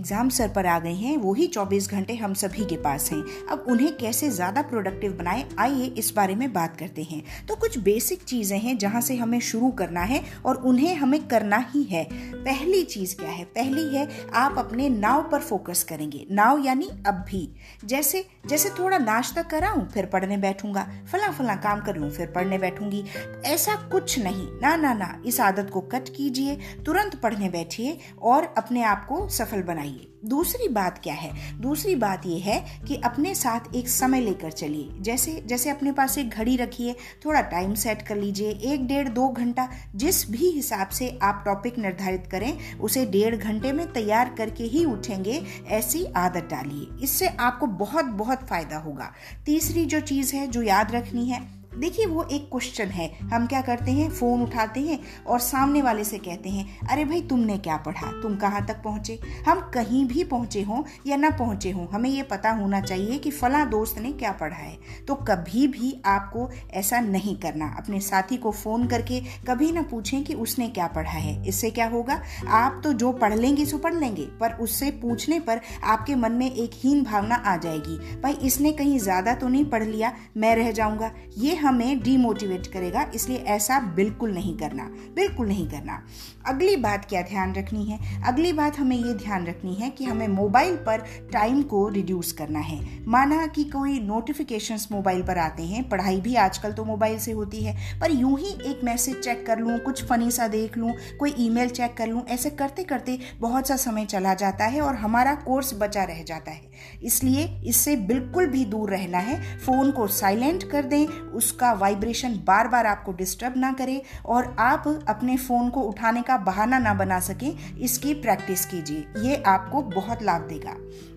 Exam sir पर आ गए हैं वही 24 घंटे हम सभी के पास हैं। अब उन्हें कैसे ज़्यादा प्रोडक्टिव बनाए, आइए इस बारे में बात करते हैं। तो कुछ बेसिक चीज़ें हैं जहाँ से हमें शुरू करना है और उन्हें हमें करना ही है। पहली चीज़ क्या है? पहली है, आप अपने नाव पर फोकस करेंगे। नाव यानी अब भी। जैसे जैसे थोड़ा नाश्ता कराऊं, फिर पढ़ने बैठूँगा। फला फला काम कर लूँ, फिर पढ़ने बैठूँगी। ऐसा कुछ नहीं। ना ना ना, इस आदत को कट कीजिए, तुरंत पढ़ने बैठिए और अपने आप को सफल बनाइए। दूसरी बात क्या है? दूसरी बात यह है कि अपने साथ एक समय लेकर चलिए। जैसे जैसे अपने पास एक घड़ी रखिए थोड़ा टाइम सेट कर लीजिए, एक डेढ़ दो घंटा, जिस भी हिसाब से आप टॉपिक निर्धारित करें, उसे डेढ़ घंटे में तैयार करके ही उठेंगे, ऐसी आदत डालिए। इससे आपको बहुत बहुत फ़ायदा होगा। तीसरी जो चीज़ है, जो याद रखनी है देखिए, वो एक क्वेश्चन है। हम क्या करते हैं? फ़ोन उठाते हैं और सामने वाले से कहते हैं, अरे भाई, तुमने क्या पढ़ा? तुम कहाँ तक पहुँचे? हम कहीं भी पहुँचे हों या ना पहुँचे हों, हमें ये पता होना चाहिए कि फला दोस्त ने क्या पढ़ा है। तो कभी भी आपको ऐसा नहीं करना। अपने साथी को फ़ोन करके कभी ना पूछें कि उसने क्या पढ़ा है। इससे क्या होगा? आप तो जो पढ़ लेंगे, सो पढ़ लेंगे, पर उससे पूछने पर आपके मन में एक हीन भावना आ जाएगी। भाई, इसने कहीं ज़्यादा तो नहीं पढ़ लिया? मैं रह जाऊँगा। ये हमें डीमोटिवेट करेगा, इसलिए ऐसा बिल्कुल नहीं करना, बिल्कुल नहीं करना। अगली बात क्या ध्यान रखनी है? अगली बात हमें ये ध्यान रखनी है कि हमें मोबाइल पर टाइम को रिड्यूस करना है। माना कि कोई नोटिफिकेशंस मोबाइल पर आते हैं, पढ़ाई भी आजकल तो मोबाइल से होती है, पर यूँ ही एक मैसेज चेक कर लूँ, कुछ फनी सा देख लूँ, कोई ईमेल चेक कर लूँ, ऐसे करते करते बहुत सा समय चला जाता है और हमारा कोर्स बचा रह जाता है। इसलिए इससे बिल्कुल भी दूर रहना है। फ़ोन को साइलेंट कर दें, उसका वाइब्रेशन बार बार आपको डिस्टर्ब ना करे और आप अपने फ़ोन को उठाने का बहाना ना बना सके। इसकी प्रैक्टिस कीजिए, ये आपको बहुत लाभ देगा।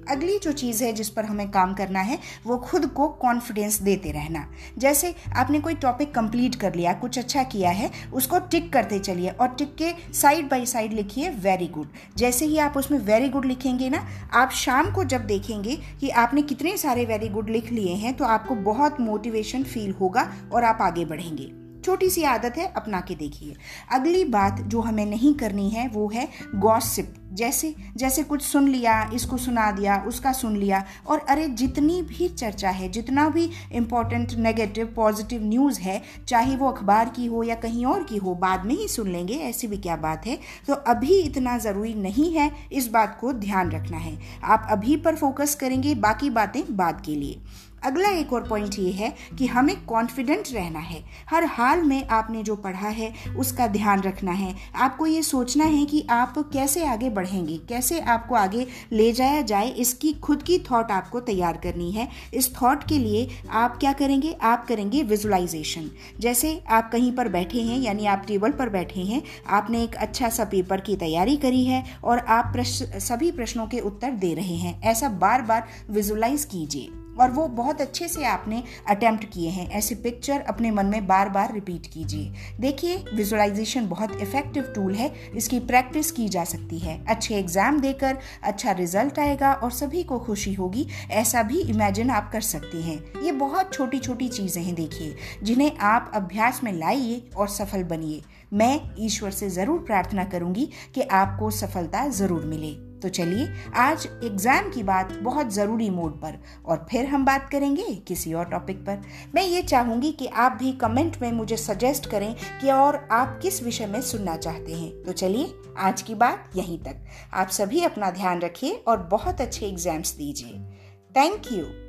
अगली जो चीज़ है जिस पर हमें काम करना है, वो खुद को कॉन्फिडेंस देते रहना। जैसे आपने कोई टॉपिक कंप्लीट कर लिया, कुछ अच्छा किया है, उसको टिक करते चलिए और टिक के साइड बाय साइड लिखिए वेरी गुड जैसे ही आप उसमें वेरी गुड लिखेंगे ना, आप शाम को जब देखेंगे कि आपने कितने सारे वेरी गुड लिख लिए हैं तो आपको बहुत मोटिवेशन फील होगा और आप आगे बढ़ेंगे। छोटी सी आदत है, अपना के देखिए। अगली बात जो हमें नहीं करनी है, वो है गॉसिप जैसे जैसे कुछ सुन लिया, इसको सुना दिया, उसका सुन लिया, और अरे जितनी भी चर्चा है, जितना भी इम्पोर्टेंट नेगेटिव पॉजिटिव न्यूज़ है, चाहे वो अखबार की हो या कहीं और की हो, बाद में ही सुन लेंगे, ऐसी भी क्या बात है? तो अभी इतना ज़रूरी नहीं है, इस बात को ध्यान रखना है। आप अभी पर फोकस करेंगे, बाकी बातें बाद के लिए। अगला एक और पॉइंट ये है कि हमें कॉन्फिडेंट रहना है। हर हाल में आपने जो पढ़ा है, उसका ध्यान रखना है। आपको ये सोचना है कि आप कैसे आगे बढ़ेंगे, कैसे आपको आगे ले जाया जाए, इसकी खुद की थॉट आपको तैयार करनी है। इस थॉट के लिए आप क्या करेंगे? आप करेंगे विजुलाइजेशन जैसे आप कहीं पर बैठे हैं, यानी आप टेबल पर बैठे हैं, आपने एक अच्छा सा पेपर की तैयारी करी है और आप प्रश्न, सभी प्रश्नों के उत्तर दे रहे हैं। ऐसा बार बार विजुलाइज कीजिए। और वो बहुत अच्छे से आपने अटेम्प्ट किए हैं। ऐसे पिक्चर अपने मन में बार बार रिपीट कीजिए। देखिए विजुअलाइजेशन बहुत इफ़ेक्टिव टूल है। इसकी प्रैक्टिस की जा सकती है। अच्छे एग्ज़ाम देकर अच्छा रिज़ल्ट आएगा और सभी को खुशी होगी। ऐसा भी इमेजिन आप कर सकते हैं। ये बहुत छोटी छोटी चीज़ें हैं, देखिए, जिन्हें आप अभ्यास में लाइए और सफल बनिए। मैं ईश्वर से ज़रूर प्रार्थना करूँगी कि आपको सफलता ज़रूर मिले। तो चलिए, आज एग्ज़ाम की बात बहुत ज़रूरी मोड पर, और फिर हम बात करेंगे किसी और टॉपिक पर। मैं ये चाहूँगी कि आप भी कमेंट में मुझे सजेस्ट करें कि और आप किस विषय में सुनना चाहते हैं। तो चलिए, आज की बात यहीं तक। आप सभी अपना ध्यान रखिए और बहुत अच्छे एग्ज़ाम्स दीजिए। Thank you